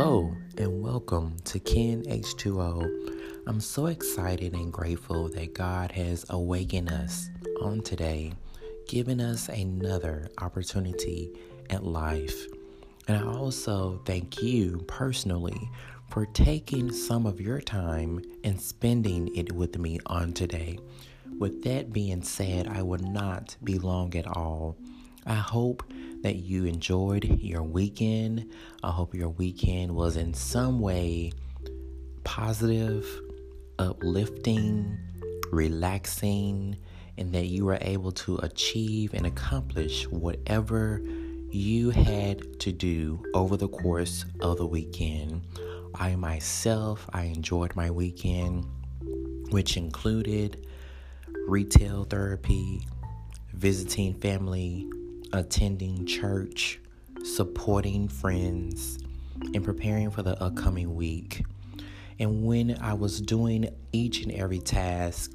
Hello and welcome to Ken H2O. I'm so excited and grateful that God has awakened us on today, giving us another opportunity at life. And I also thank you personally for taking some of your time and spending it with me on today. With that being said, I will not be long at all. I hope that you enjoyed your weekend. I hope your weekend was in some way positive, uplifting, relaxing, and that you were able to achieve and accomplish whatever you had to do over the course of the weekend. I myself, I enjoyed my weekend, which included retail therapy, visiting family, attending church, supporting friends, and preparing for the upcoming week. And when I was doing each and every task,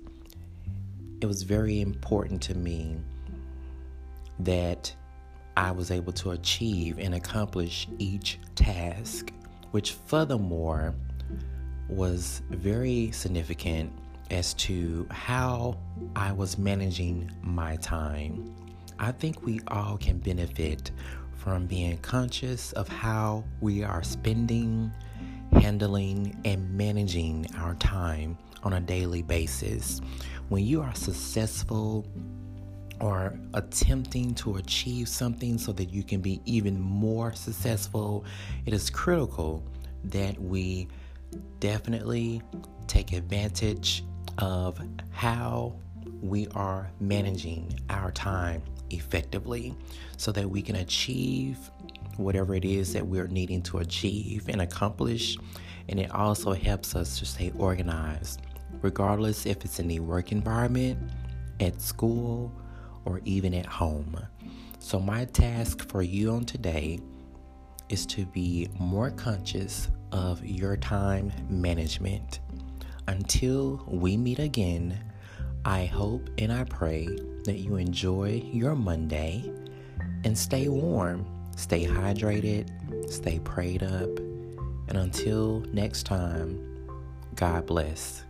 it was very important to me that I was able to achieve and accomplish each task, which furthermore was very significant as to how I was managing my time. I think we all can benefit from being conscious of how we are spending, handling, and managing our time on a daily basis. When you are successful or attempting to achieve something so that you can be even more successful, it is critical that we definitely take advantage of how we are managing our time effectively so that we can achieve whatever it is that we're needing to achieve and accomplish. And it also helps us to stay organized, regardless if it's in the work environment, at school, or even at home. So, my task for you on today is to be more conscious of your time management. Until we meet again, I hope and I pray that you enjoy your Monday and stay warm, stay hydrated, stay prayed up. And until next time, God bless.